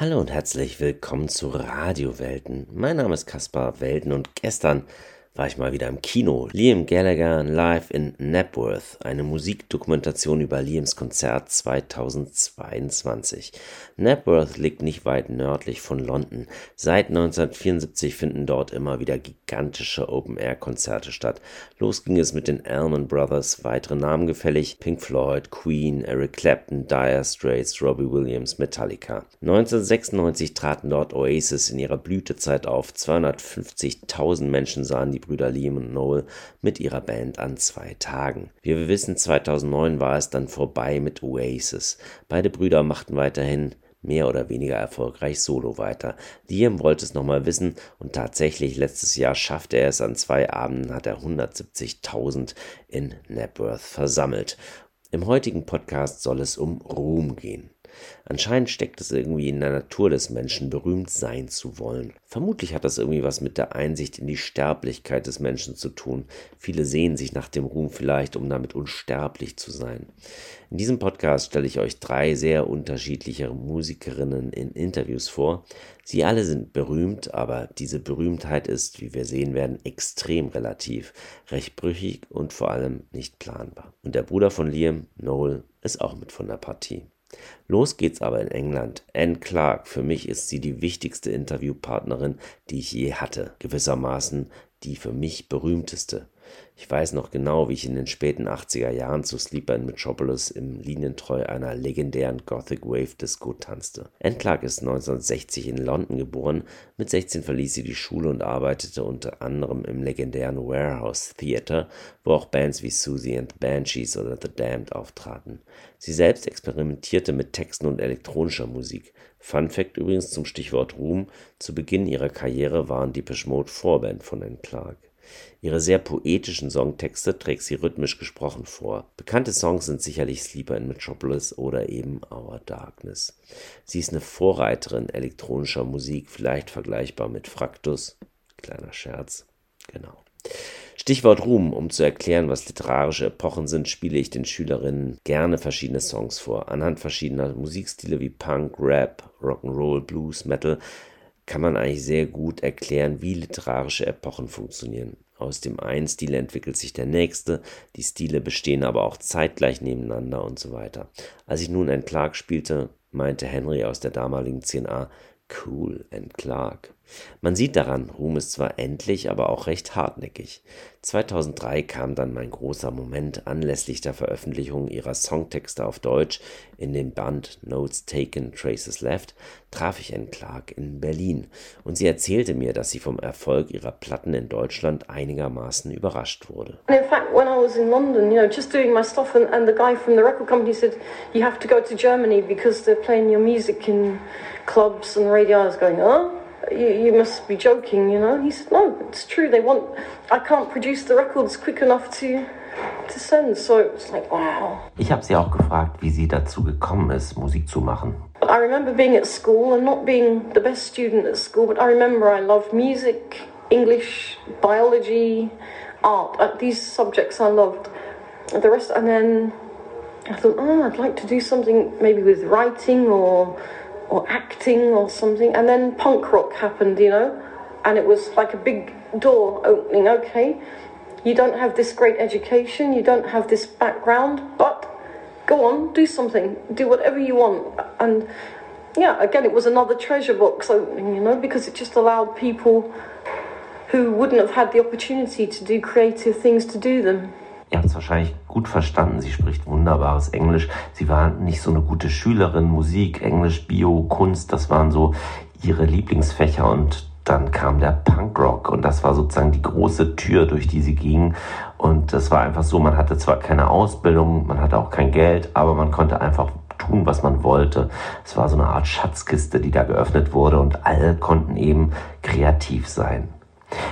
Hallo und herzlich willkommen zu Radiowelten. Mein Name ist Kaspar Welten und gestern war ich mal wieder im Kino. Liam Gallagher live in Napworth, eine Musikdokumentation über Liams Konzert 2022. Napworth liegt nicht weit nördlich von London. Seit 1974 finden dort immer wieder gigantische Open-Air-Konzerte statt. Los ging es mit den Allman Brothers, weitere Namen gefällig, Pink Floyd, Queen, Eric Clapton, Dire Straits, Robbie Williams, Metallica. 1996 traten dort Oasis in ihrer Blütezeit auf. 250.000 Menschen sahen die Brüder Liam und Noel mit ihrer Band an zwei Tagen. Wie wir wissen, 2009 war es dann vorbei mit Oasis. Beide Brüder machten weiterhin mehr oder weniger erfolgreich solo weiter. Liam wollte es nochmal wissen und tatsächlich letztes Jahr schaffte er es an zwei Abenden, hat er 170.000 in Napworth versammelt. Im heutigen Podcast soll es um Ruhm gehen. Anscheinend steckt es irgendwie in der Natur des Menschen, berühmt sein zu wollen. Vermutlich hat das irgendwie was mit der Einsicht in die Sterblichkeit des Menschen zu tun. Viele sehen sich nach dem Ruhm vielleicht, um damit unsterblich zu sein. In diesem Podcast stelle ich euch drei sehr unterschiedliche Musikerinnen in Interviews vor. Sie alle sind berühmt, aber diese Berühmtheit ist, wie wir sehen werden, extrem relativ, recht brüchig und vor allem nicht planbar. Und der Bruder von Liam, Noel, ist auch mit von der Partie. Los geht's aber in England. Anne Clark, für mich ist sie die wichtigste Interviewpartnerin, die ich je hatte, gewissermaßen die für mich berühmteste. Ich weiß noch genau, wie ich in den späten 80er Jahren zu Sleeper in Metropolis im Linientreu einer legendären Gothic Wave Disco tanzte. Clark ist 1960 in London geboren. Mit 16 verließ sie die Schule und arbeitete unter anderem im legendären Warehouse Theatre, wo auch Bands wie Susie and the Banshees oder The Damned auftraten. Sie selbst experimentierte mit Texten und elektronischer Musik. Fun Fact übrigens zum Stichwort Ruhm: Zu Beginn ihrer Karriere waren Depeche Mode Vorband von Anne Clark. Ihre sehr poetischen Songtexte trägt sie rhythmisch gesprochen vor. Bekannte Songs sind sicherlich Sleeper in Metropolis oder eben Our Darkness. Sie ist eine Vorreiterin elektronischer Musik, vielleicht vergleichbar mit Fraktus. Kleiner Scherz. Genau. Stichwort Ruhm. Um zu erklären, was literarische Epochen sind, spiele ich den Schülerinnen gerne verschiedene Songs vor. Anhand verschiedener Musikstile wie Punk, Rap, Rock'n'Roll, Blues, Metal kann man eigentlich sehr gut erklären, wie literarische Epochen funktionieren. Aus dem einen Stil entwickelt sich der nächste, die Stile bestehen aber auch zeitgleich nebeneinander und so weiter. Als ich nun ein Clark spielte, meinte Henry aus der damaligen 10a, cool and Clark. Man sieht daran, Ruhm ist zwar endlich, aber auch recht hartnäckig. 2003 kam dann mein großer Moment anlässlich der Veröffentlichung ihrer Songtexte auf Deutsch in dem Band Notes Taken, Traces Left, traf ich Anne Clark in Berlin und sie erzählte mir, dass sie vom Erfolg ihrer Platten in Deutschland einigermaßen überrascht wurde. in fact, when I was in London, you know, just doing my stuff, and, and the guy from the record company said, "You have to go to Germany because they're playing your music in clubs and radio." I was going, "Oh." You, you must be joking, you know. He said, no, it's true. They want, I can't produce the records quick enough to, to send. So it's like, wow. Ich habe sie auch gefragt, wie sie dazu gekommen ist, Musik zu machen. I remember being at school and not being the best student at school, but I remember I loved music, English, biology, art. Uh, these subjects I loved. The rest, and then I thought, oh, I'd like to do something maybe with writing or or acting or something. And then punk rock happened, you know, and it was like a big door opening. Okay, you don't have this great education, you don't have this background, but go on, do something, do whatever you want. And yeah, again, it was another treasure box opening, you know, because it just allowed people who wouldn't have had the opportunity to do creative things to do them. Ihr habt es wahrscheinlich gut verstanden. Sie spricht wunderbares Englisch. Sie war nicht so eine gute Schülerin. Musik, Englisch, Bio, Kunst, das waren so ihre Lieblingsfächer und dann kam der Punkrock und das war sozusagen die große Tür, durch die sie ging. Und das war einfach so, man hatte zwar keine Ausbildung, man hatte auch kein Geld, aber man konnte einfach tun, was man wollte. Es war so eine Art Schatzkiste, die da geöffnet wurde und alle konnten eben kreativ sein.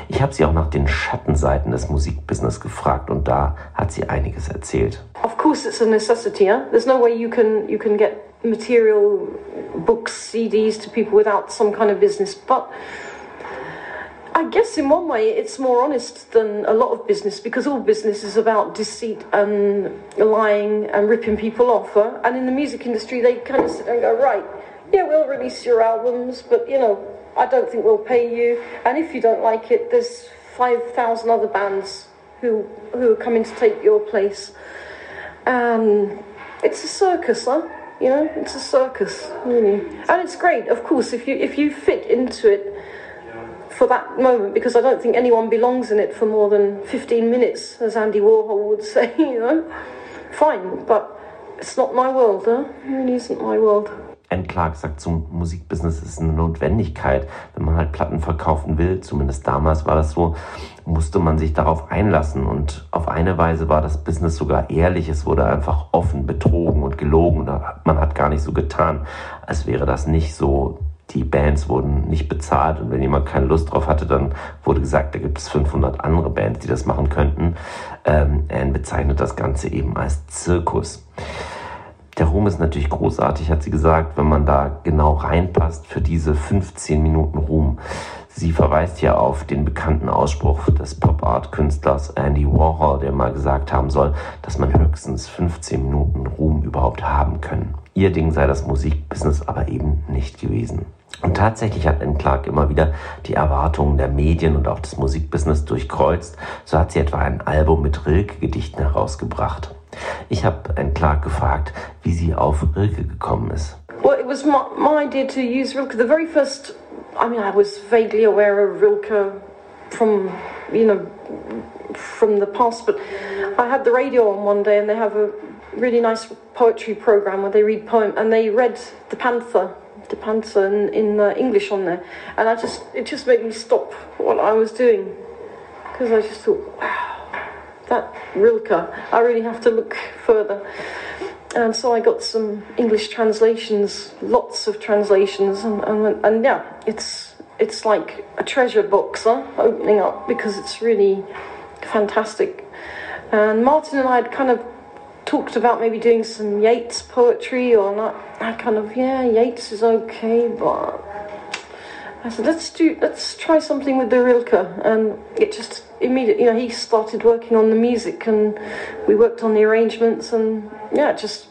Ich habe sie auch nach den Schattenseiten des Musikbusiness gefragt und da hat sie einiges erzählt. Of course it's a necessity, yeah? There's no way you can you can get material books, CDs to people without some kind of business, but I guess in one way it's more honest than a lot of business because all business is about deceit and lying and ripping people off. Huh? And in the music industry, they kind of sit and go, right, yeah, we'll release your albums, but you know, I don't think we'll pay you. And if you don't like it, there's 5,000 other bands who, who are coming to take your place. And it's a circus, huh? You know, it's a circus, really. And it's great, of course, if you, if you fit into it for that moment, because I don't think anyone belongs in it for more than 15 minutes, as Andy Warhol would say, you know. Fine, but it's not my world, huh? It really isn't my world. Anne Clark sagt, zum Musikbusiness ist eine Notwendigkeit. Wenn man halt Platten verkaufen will, zumindest damals war das so, musste man sich darauf einlassen. Und auf eine Weise war das Business sogar ehrlich. Es wurde einfach offen betrogen und gelogen. Man hat gar nicht so getan, als wäre das nicht so. Die Bands wurden nicht bezahlt und wenn jemand keine Lust drauf hatte, dann wurde gesagt, da gibt es 500 andere Bands, die das machen könnten. Ähm, Anne bezeichnet das Ganze eben als Zirkus. Der Ruhm ist natürlich großartig, hat sie gesagt, wenn man da genau reinpasst für diese 15 Minuten Ruhm. Sie verweist ja auf den bekannten Ausspruch des Pop-Art-Künstlers Andy Warhol, der mal gesagt haben soll, dass man höchstens 15 Minuten Ruhm überhaupt haben können. Ihr Ding sei das Musikbusiness aber eben nicht gewesen. Und tatsächlich hat Anne Clark immer wieder die Erwartungen der Medien und auch des Musikbusiness durchkreuzt. So hat sie etwa ein Album mit Rilke-Gedichten herausgebracht. Ich habe Anne Clark gefragt, wie sie auf Rilke gekommen ist. Well, it was my, my idea to use Rilke. The very first, I mean, I was vaguely aware of Rilke from, you know, from the past, but I had the radio on one day and they have a really nice poetry program where they read poem and they read The Panther the Panther in, in uh, English on there, and I just it just made me stop what I was doing because I just thought, wow, that Rilke, I really have to look further. And so I got some English translations, lots of translations, and, and, and yeah, it's it's like a treasure box huh, opening up because it's really fantastic. And Martin and I had kind of talked about maybe doing some Yeats poetry or not. I kind of yeah, Yeats is okay, but I said let's do let's try something with the Rilke, and it just immediately, you know, he started working on the music and we worked on the arrangements and yeah, it just,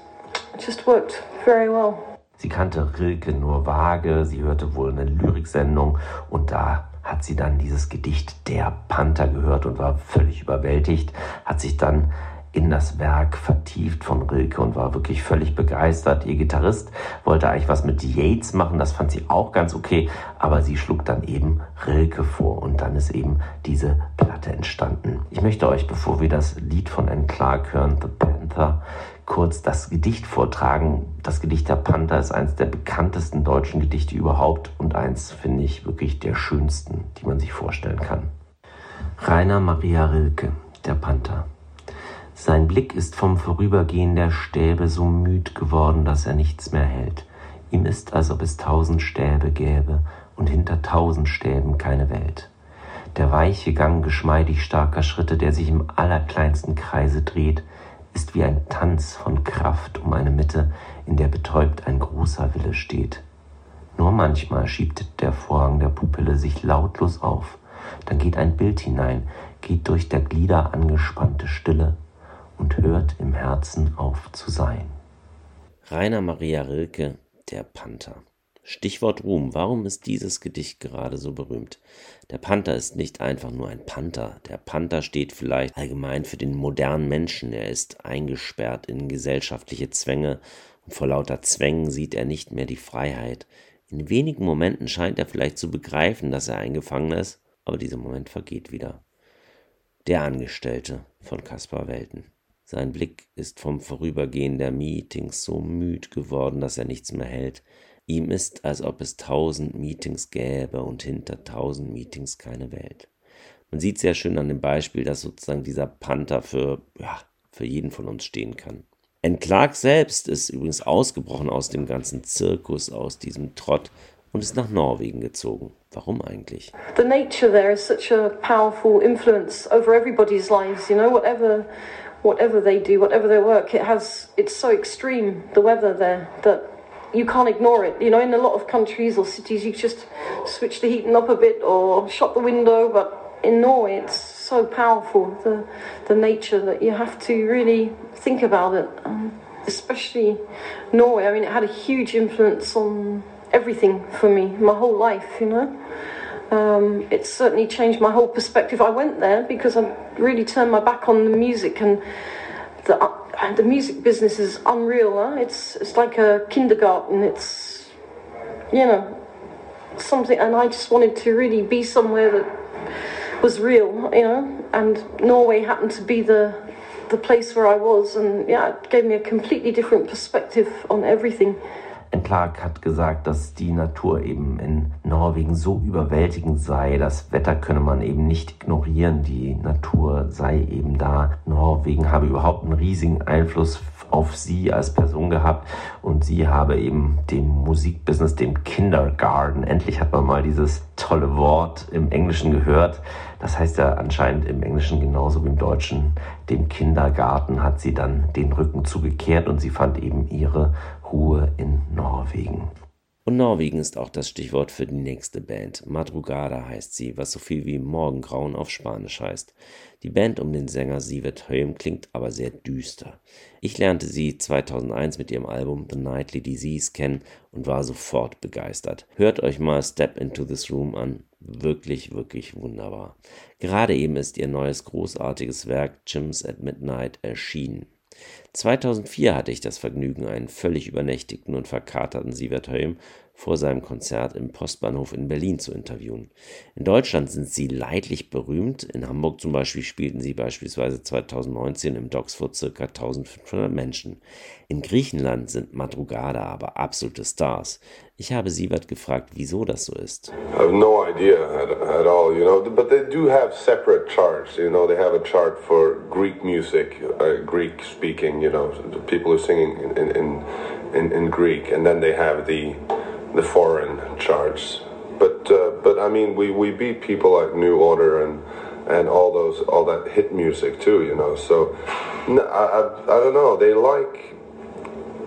it just worked very well. Sie kannte Rilke nur vage, sie hörte wohl eine Lyriksendung und da hat sie dann dieses Gedicht Der Panther gehört und war völlig überwältigt, hat sich dann in das Werk vertieft von Rilke und war wirklich völlig begeistert. Ihr Gitarrist wollte eigentlich was mit Yates machen, das fand sie auch ganz okay, aber sie schlug dann eben Rilke vor und dann ist eben diese Platte entstanden. Ich möchte euch, bevor wir das Lied von Anne Clark hören, The Panther, kurz das Gedicht vortragen. Das Gedicht der Panther ist eines der bekanntesten deutschen Gedichte überhaupt und eins, finde ich, wirklich der schönsten, die man sich vorstellen kann. Rainer Maria Rilke, der Panther. Sein Blick ist vom Vorübergehen der Stäbe so müd geworden, dass er nichts mehr hält. Ihm ist, als ob es tausend Stäbe gäbe und hinter tausend Stäben keine Welt. Der weiche Gang geschmeidig starker Schritte, der sich im allerkleinsten Kreise dreht, ist wie ein Tanz von Kraft um eine Mitte, in der betäubt ein großer Wille steht. Nur manchmal schiebt der Vorhang der Pupille sich lautlos auf, dann geht ein Bild hinein, geht durch der Glieder angespannte Stille, und hört im Herzen auf zu sein. Rainer Maria Rilke, der Panther. Stichwort Ruhm. Warum ist dieses Gedicht gerade so berühmt? Der Panther ist nicht einfach nur ein Panther. Der Panther steht vielleicht allgemein für den modernen Menschen. Er ist eingesperrt in gesellschaftliche Zwänge und vor lauter Zwängen sieht er nicht mehr die Freiheit. In wenigen Momenten scheint er vielleicht zu begreifen, dass er ein Gefangener ist, aber dieser Moment vergeht wieder. Der Angestellte von Caspar Welten. Sein Blick ist vom Vorübergehen der Meetings so müd geworden, dass er nichts mehr hält. Ihm ist, als ob es tausend Meetings gäbe und hinter tausend Meetings keine Welt. Man sieht sehr schön an dem Beispiel, dass sozusagen dieser Panther für, ja, für jeden von uns stehen kann. Anne Clark selbst ist übrigens ausgebrochen aus dem ganzen Zirkus, aus diesem Trott und ist nach Norwegen gezogen. Warum eigentlich? The nature there is such a powerful influence over everybody's lives, you know, whatever whatever they do, whatever their work, it has it's so extreme the weather there that you can't ignore it. You know, in a lot of countries or cities, you just switch the heating up a bit or shut the window, but in Norway, it's so powerful the the nature that you have to really think about it. Um, especially Norway. I mean, it had a huge influence on everything for me, my whole life, you know. Um, it certainly changed my whole perspective. I went there because I really turned my back on the music and the, uh, the music business is unreal. Huh? It's it's like a kindergarten. It's you know something, and I just wanted to really be somewhere that was real, you know. And Norway happened to be the the place where I was, and yeah, it gave me a completely different perspective on everything. Clark hat gesagt, dass die Natur eben in Norwegen so überwältigend sei. Das Wetter könne man eben nicht ignorieren. Die Natur sei eben da. Norwegen habe überhaupt einen riesigen Einfluss auf sie als Person gehabt und sie habe eben dem Musikbusiness, dem Kindergarten, endlich hat man mal dieses tolle Wort im Englischen gehört. Das heißt ja anscheinend im Englischen genauso wie im Deutschen, dem Kindergarten hat sie dann den Rücken zugekehrt und sie fand eben ihre Ruhe in Norwegen. Und Norwegen ist auch das Stichwort für die nächste Band. Madrugada heißt sie, was so viel wie Morgengrauen auf Spanisch heißt. Die Band um den Sänger Sivert Höhm klingt aber sehr düster. Ich lernte sie 2001 mit ihrem Album The Nightly Disease kennen und war sofort begeistert. Hört euch mal Step Into This Room an. Wirklich, wirklich wunderbar. Gerade eben ist ihr neues großartiges Werk Chims at Midnight erschienen. 2004 hatte ich das Vergnügen, einen völlig übernächtigten und verkaterten Sievert Höhm vor seinem Konzert im Postbahnhof in Berlin zu interviewen. In Deutschland sind sie leidlich berühmt. In Hamburg zum Beispiel spielten sie beispielsweise 2019 im Docks vor ca. 1500 Menschen. In Griechenland sind Madrugada aber absolute Stars. Ich habe Sievert gefragt, wieso das so ist. I have no idea at, at all, you know, but they do have separate charts, you know, they have a chart for Greek music, uh, Greek speaking, you know, the people are singing in, in, in, in Greek, and then they have the the foreign charts. But uh, but I mean, we, we beat people like New Order and and all those all that hit music too, you know. So I, I, I don't know. They like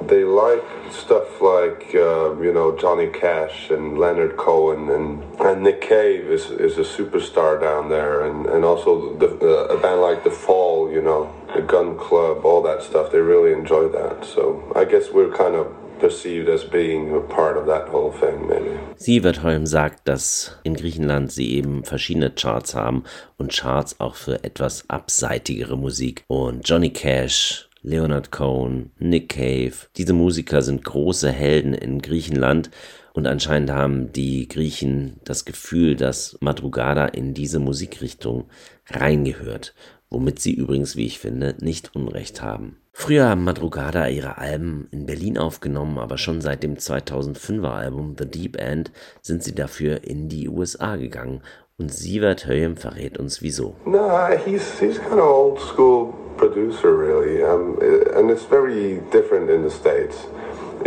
they like stuff like uh, you know Johnny Cash and Leonard Cohen and and Nick Cave is is a superstar down there, and and also the, uh, a band like The Fall, you know, the Gun Club, all that stuff. They really enjoy that. So I guess we're kind of perceived as being a part of that whole thing, maybe. Sievertholm sagt, dass in Griechenland sie eben verschiedene Charts haben und Charts auch für etwas abseitigere Musik. Und Johnny Cash, Leonard Cohen, Nick Cave, diese Musiker sind große Helden in Griechenland und anscheinend haben die Griechen das Gefühl, dass Madrugada in diese Musikrichtung reingehört, womit sie übrigens, wie ich finde, nicht Unrecht haben. Früher haben Madrugada ihre Alben in Berlin aufgenommen, aber schon seit dem 2005er Album The Deep End sind sie dafür in die USA gegangen. Und Sievert Höyem verrät uns wieso. No, he's, he's kind of old school producer really, um, and it's very different in the States.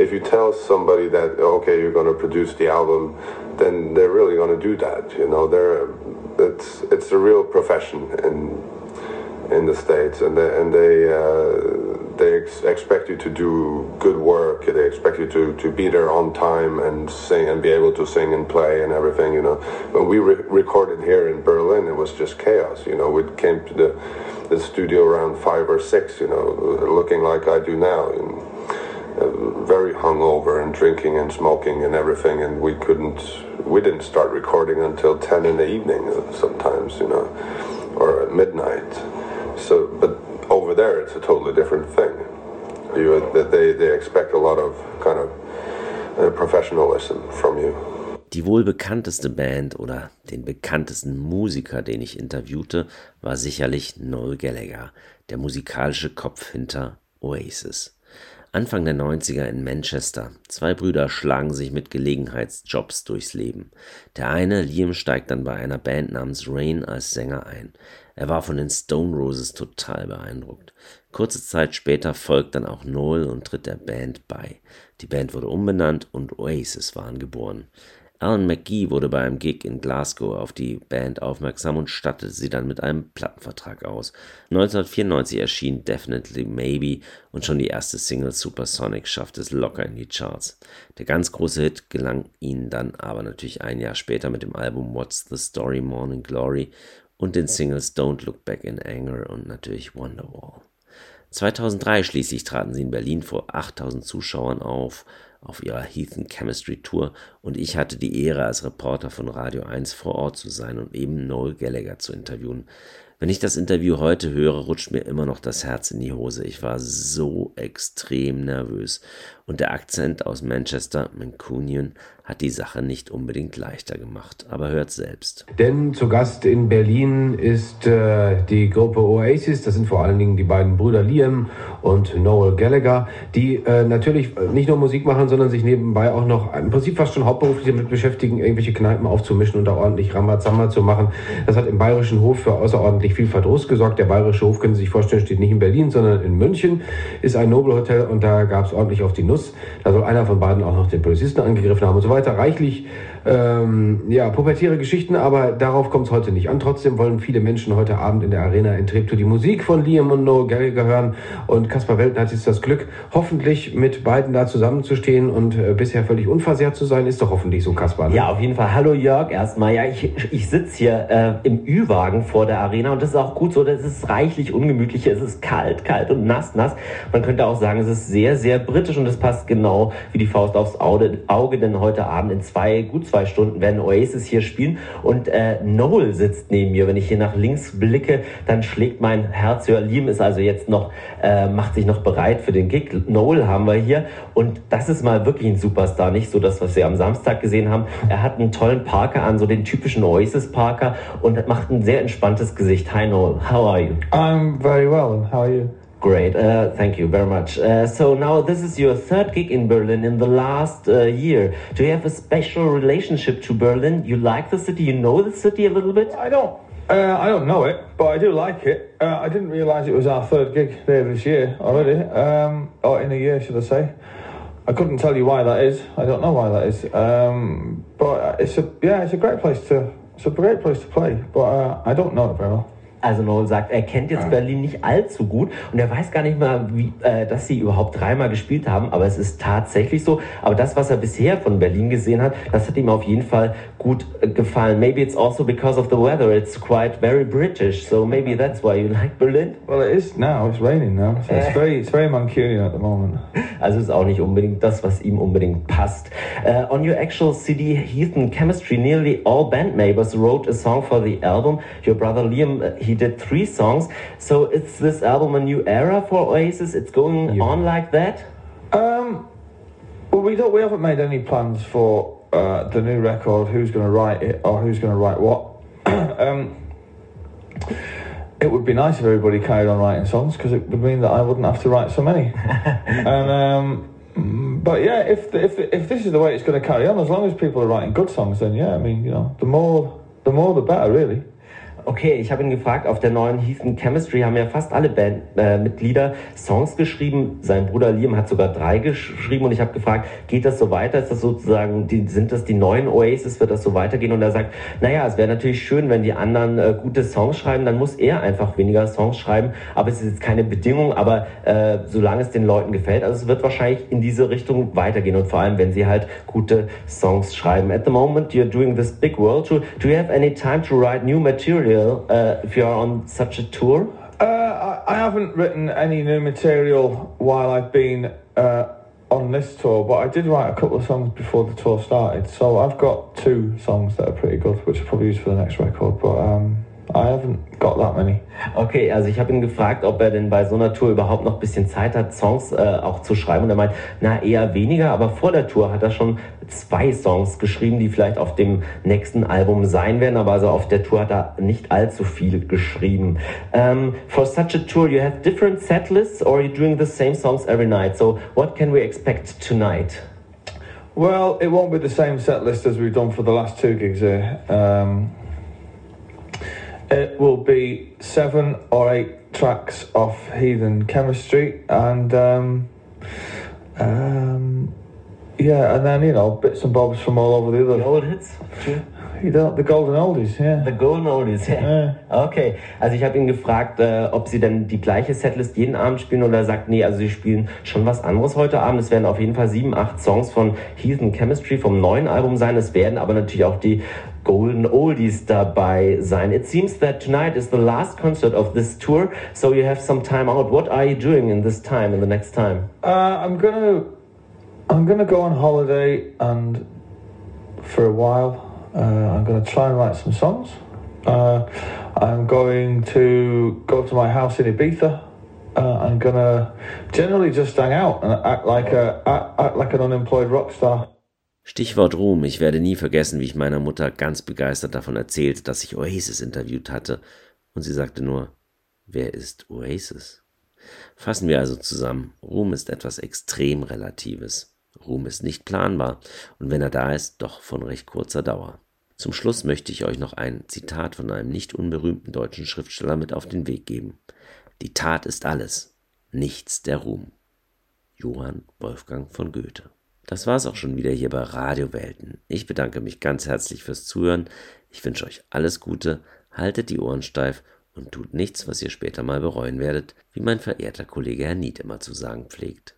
If you tell somebody that, okay, you're going to produce the album, then they're really going to do that, you know, they're, it's, it's a real profession in, in the States, and they, and they uh, they ex expect you to do good work. They expect you to, to be there on time and sing and be able to sing and play and everything. You know, when we re recorded here in Berlin, it was just chaos. You know, we came to the the studio around five or six. You know, looking like I do now. And, uh, very hungover and drinking and smoking and everything, and we couldn't, we didn't start recording until ten in the evening sometimes, you know, or at midnight. So, but over there it's a totally different thing. You, they, they expect a lot of kind of uh, professionalism from you. Die wohl bekannteste Band oder den bekanntesten Musiker, den ich interviewte, war sicherlich Noel Gallagher, der musikalische Kopf hinter Oasis. Anfang der 90er in Manchester. Zwei Brüder schlagen sich mit Gelegenheitsjobs durchs Leben. Der eine, Liam, steigt dann bei einer Band namens Rain als Sänger ein. Er war von den Stone Roses total beeindruckt. Kurze Zeit später folgt dann auch Noel und tritt der Band bei. Die Band wurde umbenannt und Oasis waren geboren. Alan McGee wurde bei einem Gig in Glasgow auf die Band aufmerksam und stattete sie dann mit einem Plattenvertrag aus. 1994 erschien Definitely Maybe und schon die erste Single Supersonic schaffte es locker in die Charts. Der ganz große Hit gelang ihnen dann aber natürlich ein Jahr später mit dem Album What's the Story Morning Glory und den Singles Don't Look Back in Anger und natürlich Wonderwall. 2003 schließlich traten sie in Berlin vor 8000 Zuschauern auf, auf ihrer Heathen Chemistry Tour und ich hatte die Ehre, als Reporter von Radio 1 vor Ort zu sein und eben Noel Gallagher zu interviewen. Wenn ich das Interview heute höre, rutscht mir immer noch das Herz in die Hose. Ich war so extrem nervös. Und der Akzent aus Manchester, Mancunian, hat die Sache nicht unbedingt leichter gemacht. Aber hört selbst. Denn zu Gast in Berlin ist äh, die Gruppe Oasis. Das sind vor allen Dingen die beiden Brüder Liam und Noel Gallagher, die äh, natürlich nicht nur Musik machen, sondern sich nebenbei auch noch im Prinzip fast schon hauptberuflich damit beschäftigen, irgendwelche Kneipen aufzumischen und da ordentlich Rambazamba zu machen. Das hat im Bayerischen Hof für außerordentlich viel Verdruss gesorgt. Der Bayerische Hof, können Sie sich vorstellen, steht nicht in Berlin, sondern in München, ist ein Nobelhotel und da gab es ordentlich auf die Nuss. Da soll einer von beiden auch noch den Polizisten angegriffen haben und so weiter. Reichlich ähm, ja, pubertäre Geschichten, aber darauf kommt es heute nicht an. Trotzdem wollen viele Menschen heute Abend in der Arena in Treptow die Musik von Liam und Noel Gallagher hören. Und Kaspar Welten hat jetzt das Glück, hoffentlich mit beiden da zusammenzustehen und äh, bisher völlig unversehrt zu sein. Ist doch hoffentlich so, Kaspar. Ne? Ja, auf jeden Fall. Hallo Jörg, erstmal. Ja, ich, ich sitze hier äh, im Ü-Wagen vor der Arena und das ist auch gut so. Das ist reichlich ungemütlich. Es ist kalt, kalt und nass, nass. Man könnte auch sagen, es ist sehr, sehr britisch und es passt genau wie die Faust aufs Auge, denn heute Abend in zwei, gut zwei Stunden werden Oasis hier spielen und äh, Noel sitzt neben mir. Wenn ich hier nach links blicke, dann schlägt mein Herz höher. Liam ist also jetzt noch, äh, macht sich noch bereit für den Gig. Noel haben wir hier und das ist mal wirklich ein Superstar, nicht so das, was wir am Samstag gesehen haben. Er hat einen tollen Parker an, so den typischen Oasis Parker und macht ein sehr entspanntes Gesicht. Hi Noel, how are you? I'm very well, and how are you? Great, uh, thank you very much. Uh, so now this is your third gig in Berlin in the last uh, year. Do you have a special relationship to Berlin? You like the city? You know the city a little bit? I don't. Uh, I don't know it, but I do like it. Uh, I didn't realise it was our third gig there this year already, um, or in a year, should I say? I couldn't tell you why that is. I don't know why that is. Um, but it's a yeah, it's a great place to it's a great place to play. But uh, I don't know it very well. Also Noel sagt, er kennt jetzt Berlin nicht allzu gut und er weiß gar nicht mal, wie, äh, dass sie überhaupt dreimal gespielt haben, aber es ist tatsächlich so. Aber das, was er bisher von Berlin gesehen hat, das hat ihm auf jeden Fall gut äh, gefallen. Maybe it's also because of the weather. It's quite very British, so maybe that's why you like Berlin. Well, it is now. It's raining now. So it's very, it's very Mancunian at the moment. Also ist auch nicht unbedingt das, was ihm unbedingt passt. Uh, on your actual CD, Heathen Chemistry, nearly all band members wrote a song for the album. Your brother Liam, uh, he did three songs. So is this album a new era for Oasis? It's going yeah. on like that? Um, well, we don't. We haven't made any plans for uh, the new record. Who's going to write it or who's going to write what? um, it would be nice if everybody carried on writing songs because it would mean that I wouldn't have to write so many. and um, but yeah, if if if this is the way it's going to carry on, as long as people are writing good songs, then yeah, I mean, you know, the more the more the better, really. Okay, ich habe ihn gefragt, auf der neuen Heathen Chemistry haben ja fast alle Bandmitglieder äh, Songs geschrieben. Sein Bruder Liam hat sogar drei geschrieben und ich habe gefragt, geht das so weiter? Ist das sozusagen, die, sind das die neuen Oasis? Wird das so weitergehen? Und er sagt, naja, es wäre natürlich schön, wenn die anderen äh, gute Songs schreiben, dann muss er einfach weniger Songs schreiben. Aber es ist jetzt keine Bedingung, aber äh, solange es den Leuten gefällt, also es wird wahrscheinlich in diese Richtung weitergehen und vor allem, wenn sie halt gute Songs schreiben. At the moment, you're doing this big world tour. Do you have any time to write new material? Material uh, if you're on such a tour? Uh, I, I, haven't written any new material while I've been uh, on this tour, but I did write a couple of songs before the tour started. So I've got two songs that are pretty good, which I'll probably use for the next record. But um, I haven't got that many. Okay, also ich habe ihn gefragt, ob er denn bei so einer Tour überhaupt noch ein bisschen Zeit hat, Songs äh, auch zu schreiben. Und er meint, na eher weniger, aber vor der Tour hat er schon zwei Songs geschrieben, die vielleicht auf dem nächsten Album sein werden. Aber also auf der Tour hat er nicht allzu viel geschrieben. Um, for such a tour, you have different set lists or are you doing the same songs every night? So what can we expect tonight? Well, it won't be the same set list as we've done for the last two gigs here. Um, It will be seven or eight tracks off Heathen Chemistry, and um, um, yeah, and then you know bits and bobs from all over the other the old hits. Yeah, you don't, the golden oldies, yeah. The Golden Oldies, ja. Ja. Okay. Also ich habe ihn gefragt, äh, ob sie denn die gleiche Setlist jeden Abend spielen oder er sagt, nee, also sie spielen schon was anderes heute Abend. Es werden auf jeden Fall sieben, acht Songs von Heathen Chemistry vom neuen Album sein. Es werden aber natürlich auch die Golden Oldies dabei sein. It seems that tonight is the last concert of this tour, so you have some time out. What are you doing in this time, in the next time? Uh, I'm gonna, I'm gonna go on holiday and for a while, uh, I'm gonna try and write some songs. Uh, I'm going to go to my house in Ibiza. Uh, I'm gonna generally just hang out and act like a act, act like an unemployed rock star. Stichwort Ruhm. Ich werde nie vergessen, wie ich meiner Mutter ganz begeistert davon erzählte, dass ich Oasis interviewt hatte. Und sie sagte nur, wer ist Oasis? Fassen wir also zusammen. Ruhm ist etwas extrem Relatives. Ruhm ist nicht planbar und wenn er da ist, doch von recht kurzer Dauer. Zum Schluss möchte ich euch noch ein Zitat von einem nicht unberühmten deutschen Schriftsteller mit auf den Weg geben. Die Tat ist alles, nichts der Ruhm. Johann Wolfgang von Goethe. Das war's auch schon wieder hier bei Radio Welten. Ich bedanke mich ganz herzlich fürs Zuhören. Ich wünsche euch alles Gute, haltet die Ohren steif und tut nichts, was ihr später mal bereuen werdet, wie mein verehrter Kollege Herr Nied immer zu sagen pflegt.